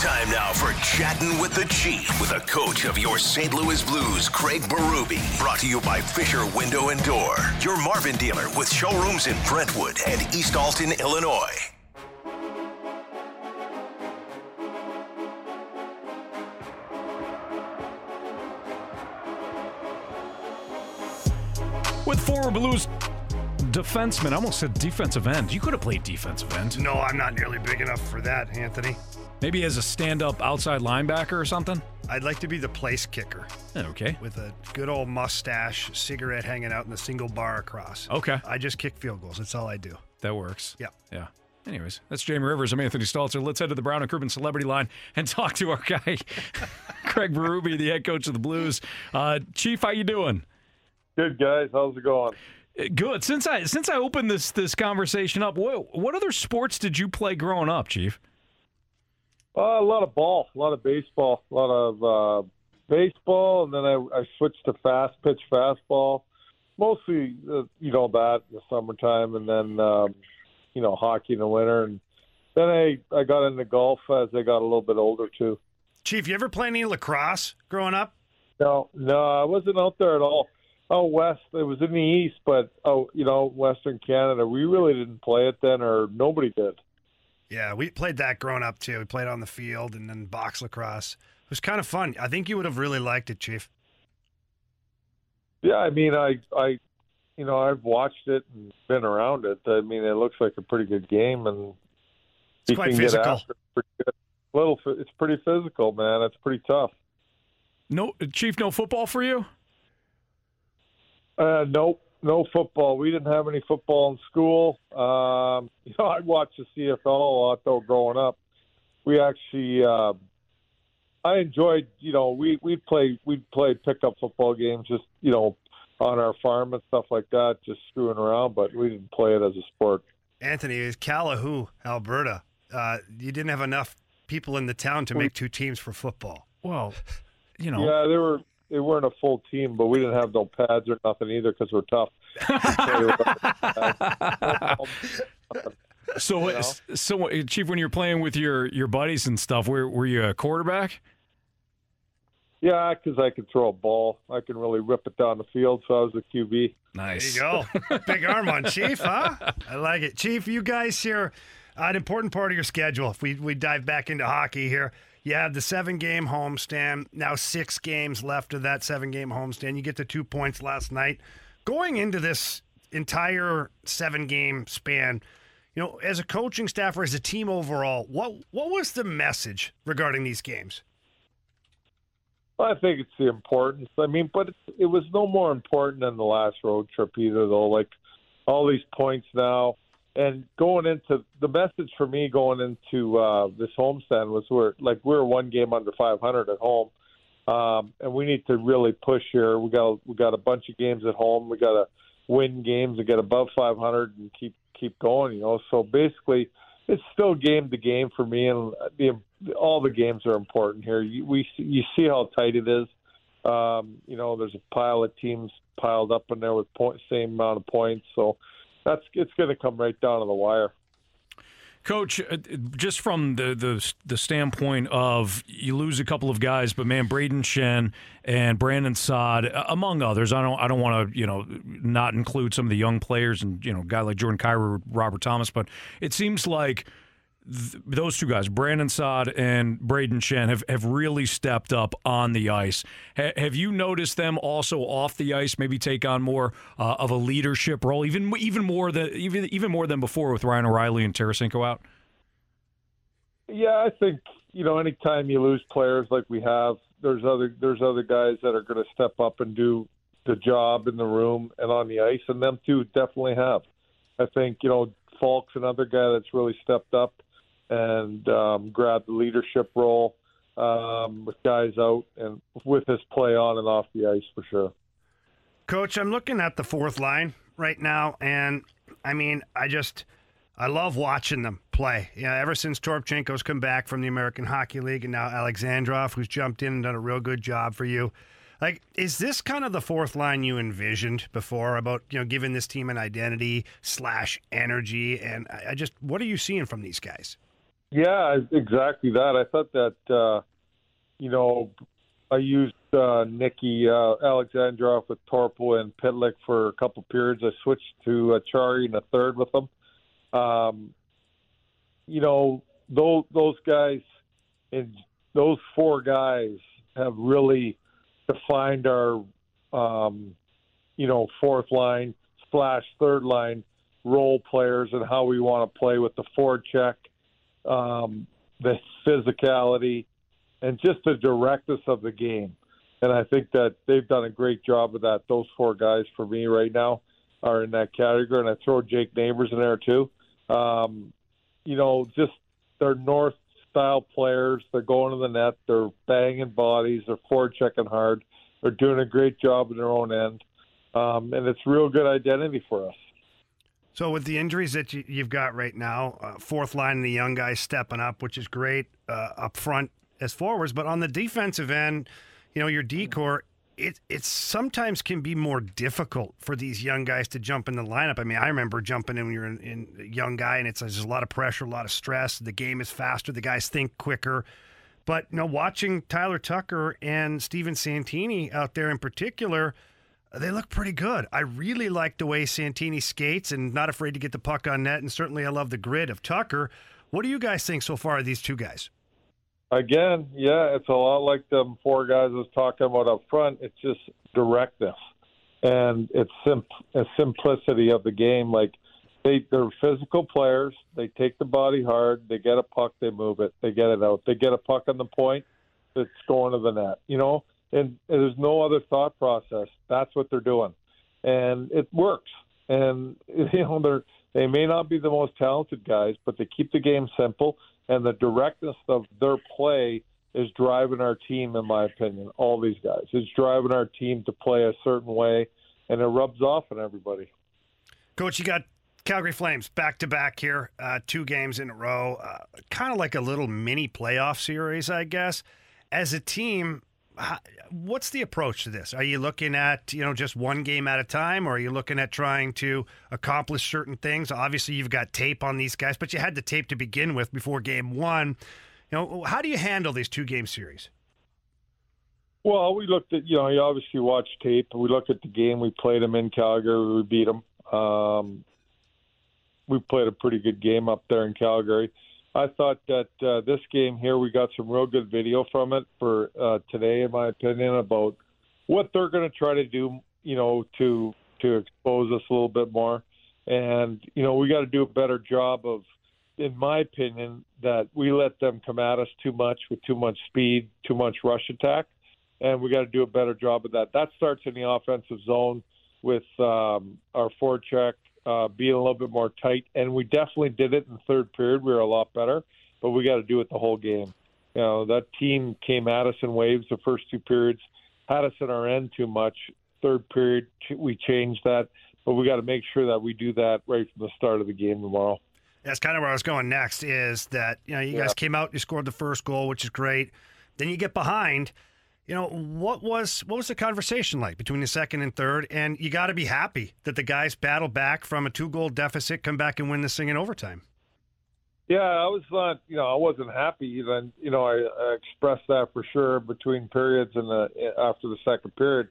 Time now for Chatting with the Chief with the coach of your St. Louis Blues, Craig Berube. Brought to you by Fisher Window and Door, your Marvin dealer with showrooms in Brentwood and East Alton, Illinois. With former Blues defenseman, I almost said defensive end. You could have played defensive end. No, I'm not nearly big enough for that, Anthony. Maybe as a stand-up outside linebacker or something. I'd like to be the place kicker Okay. with a good old mustache, cigarette hanging out, in a single bar across. Okay. I just kick field goals. That's all I do. That works. Yeah. Yeah. Anyways, that's Jamie Rivers. I'm Anthony Stalter. Let's head to the Brown and Crouppen Celebrity Line and talk to our guy, Craig Berube, the head coach of the Blues. Uh, Chief, how you doing? Good guys, how's it going? Uh, Good. Since I since I opened this this conversation up, what what other sports did you play growing up, Chief? Uh, a lot of ball, a lot of baseball, a lot of uh, baseball, and then I, I switched to fast pitch fastball. Mostly, uh, you know, that in the summertime, and then um, you know, hockey in the winter, and then I I got into golf as I got a little bit older too. Chief, you ever play any lacrosse growing up? No, no, I wasn't out there at all. Oh, west. It was in the east, but oh, you know, Western Canada. We really didn't play it then, or nobody did. Yeah, we played that growing up too. We played on the field and then box lacrosse. It was kind of fun. I think you would have really liked it, Chief. Yeah, I mean, I, I, you know, I've watched it and been around it. I mean, it looks like a pretty good game, and It's you quite can get physical. it pretty good. Little, it's pretty physical, man. It's pretty tough. No, Chief, no football for you? Uh, nope, no football. We didn't have any football in school. Um, you know, I watched the CFL a lot though growing up. We actually, uh, I enjoyed. You know, we we'd play we'd play pickup football games, just you know, on our farm and stuff like that, just screwing around. But we didn't play it as a sport. Anthony, it was Calahoo, Alberta. Uh, you didn't have enough people in the town to make two teams for football. Well, you know. Yeah, they were. They weren't a full team, but we didn't have no pads or nothing either because we're tough. So, You know? so Chief, when you're playing with your your buddies and stuff, were were you a quarterback? Yeah, because I can throw a ball. I can really rip it down the field. So I was a QB. Nice. There you go. Big arm on Chief, huh? I like it. Chief, you guys here, an important part of your schedule. If we, we dive back into hockey here, have the seven game homestand. Now six games left of that seven game homestand. You get the two points last night. Going into this entire seven game span, you know, as a coaching staff or as a team overall, what what was the message regarding these games? I think it's the importance. I mean, but it was no more important than the last road trip either, though. Like all these points now, and going into the message for me going into uh, this homestand was we're like we're one game under 500 at home, um, and we need to really push here. We got we got a bunch of games at home. We got to win games and get above 500 and keep keep going. You know, so basically, it's still game to game for me, and the all the games are important here. You, we you see how tight it is. Um, you know, there's a pile of teams piled up in there with point, same amount of points, so that's it's going to come right down to the wire. Coach, uh, just from the, the the standpoint of you lose a couple of guys, but man, Brayden Schenn and Brandon Saad, uh, among others, I don't I don't want to you know not include some of the young players and you know guy like Jordan Kyrou, Robert Thomas, but it seems like th- those two guys, Brandon Saad and Brayden Schenn, have, have really stepped up on the ice. Ha- have you noticed them also off the ice maybe take on more uh, of a leadership role, even even more than even even more than before with Ryan O'Reilly and Tarasenko out? Yeah, I think you know, anytime you lose players like we have, there's other there's other guys that are going to step up and do the job in the room and on the ice, and them two definitely have. I think you know Faulk's another guy that's really stepped up and um, the leadership role um, with guys out and with his play on and off the ice for sure. Coach, I'm looking at the fourth line right now, and I mean, I just I love watching them play. Yeah, ever since Toropchenko's come back from the American Hockey League, and now Alexandrov, who's jumped in and done a real good job for you. Like, is this kind of the fourth line you envisioned before about you know giving this team an identity slash energy? And I, I just, what are you seeing from these guys? Yeah, exactly that. I thought that uh, you know I used uh, Nicky uh, Alexandrov with Torpo and Pitlick for a couple periods. I switched to uh, Chari in the third with them. Um, you know, those those guys and those four guys have really defined our, um, you know, fourth line slash third line role players and how we want to play with the forecheck, um, the physicality, and just the directness of the game. And I think that they've done a great job of that. Those four guys for me right now are in that category, and I throw Jake Neighbours in there too. Um, you know, just they're north style players. They're going to the net. They're banging bodies. They're forward checking hard. They're doing a great job in their own end, um, and it's real good identity for us. So with the injuries that you, have got right now, uh, fourth line, the young guys stepping up, which is great uh, up front as forwards, but on the defensive end, you know your decor it it sometimes can be more difficult for these young guys to jump in the lineup. I mean, I remember jumping in when you're a young guy, and it's there's a lot of pressure, a lot of stress. The game is faster. The guys think quicker. But you know, watching Tyler Tucker and Steven Santini out there in particular, they look pretty good. I really like the way Santini skates and not afraid to get the puck on net, and certainly I love the grit of Tucker. What do you guys think so far of these two guys? Again, yeah, it's a lot like the four guys I was talking about up front. It's just directness and it's a simplicity of the game. Like they, they're physical players. They take the body hard. They get a puck, they move it, they get it out. They get a puck on the point, it's going to the net. You know, and, there's no other thought process. That's what they're doing, and it works. And you know, they're they may not be the most talented guys, but they keep the game simple and the directness of their play is driving our team, in my opinion. All these guys, it's driving our team to play a certain way, and it rubs off on everybody. Coach, you got Calgary Flames back to back here, uh, two games in a row, uh, kind of like a little mini playoff series, I guess. As a team, what's the approach to this? Are you looking at you know just one game at a time, or are you looking at trying to accomplish certain things? Obviously, you've got tape on these guys, but you had the tape to begin with before game one. You know, how do you handle these two game series? Well, we looked at you know you obviously watch tape. We looked at the game. We played them in Calgary. We beat them. Um, we played a pretty good game up there in Calgary. I thought that uh, this game here, we got some real good video from it for uh, today, in my opinion, about what they're going to try to do, you know, to to expose us a little bit more. And you know, we got to do a better job of, in my opinion, that we let them come at us too much with too much speed, too much rush attack, and we got to do a better job of that. That starts in the offensive zone with um, our forecheck uh, being a little bit more tight, and we definitely did it in the third period. We were a lot better, but we got to do it the whole game. You know, that team came at us in waves the first two periods, had us at our end too much. Third period, we changed that, but we got to make sure that we do that right from the start of the game tomorrow. That's kind of where I was going next. Is that you know you yeah. guys came out, you scored the first goal, which is great. Then you get behind you know what was what was the conversation like between the second and third? And you got to be happy that the guys battle back from a two goal deficit come back and win this thing in overtime. Yeah i was not you know i wasn't happy then you know I, I, expressed that for sure between periods and the after the second period.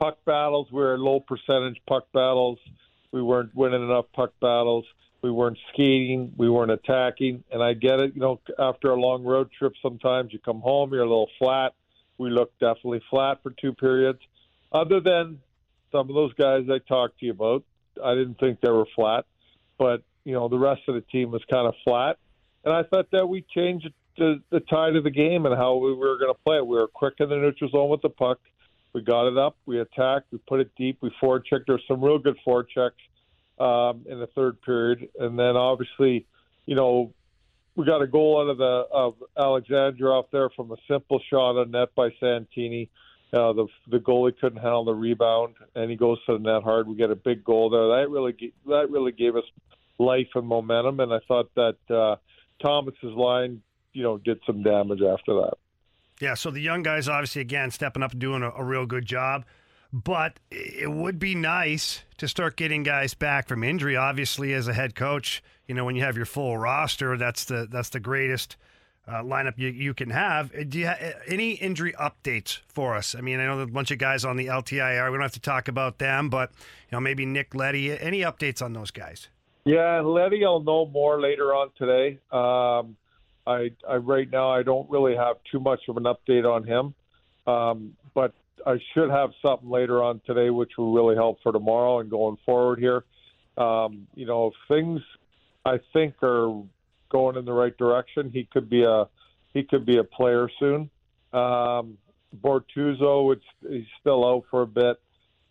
Puck battles we were low percentage puck battles. We weren't winning enough puck battles. We weren't skating. We weren't attacking. And i get it you know after a long road trip sometimes you come home you're a little flat we looked definitely flat for two periods. Other than some of those guys I talked to you about, I didn't think they were flat, but you know the rest of the team was kind of flat, and I thought that we changed the, the tide of the game and how we were going to play. We were quick in the neutral zone with the puck. We got it up. We attacked. We put it deep. We forechecked. There were some real good forechecks um, in the third period, and then obviously, you know, we got a goal out of the of Alexandrov there from a simple shot on net by Santini. Uh, the the goalie couldn't handle the rebound, and he goes to the net hard. We get a big goal there. That really that really gave us life and momentum, and I thought that uh, Thomas's line, you know, did some damage after that. Yeah, so the young guys obviously again stepping up and doing a, a real good job. But it would be nice to start getting guys back from injury. Obviously, as a head coach, you know when you have your full roster, that's the that's the greatest uh, lineup you, you can have. Uh, do you have uh, any injury updates for us? I mean, I know there's a bunch of guys on the LTIR. We don't have to talk about them, but you know maybe Nick Leddy. Any updates on those guys? Yeah, Letty, I'll know more later on today. Um, I, I right now I don't really have too much of an update on him, um, but I should have something later on today, which will really help for tomorrow and going forward here. Um, you know, things I think are going in the right direction, he could be a he could be a player soon. Um, Bortuzzo, it's, he's still out for a bit,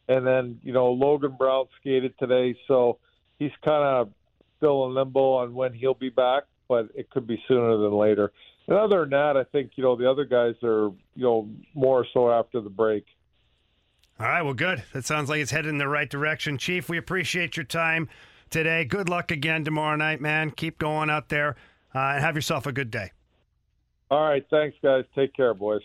and then you know Logan Brown skated today, so he's kind of still in limbo on when he'll be back, but it could be sooner than later. And other than that, I think you know the other guys are you know more so after the break. All right, well, good. That sounds like it's headed in the right direction, Chief. We appreciate your time today. Good luck again tomorrow night, man. Keep going out there uh, and have yourself a good day. All right, thanks, guys. Take care, boys.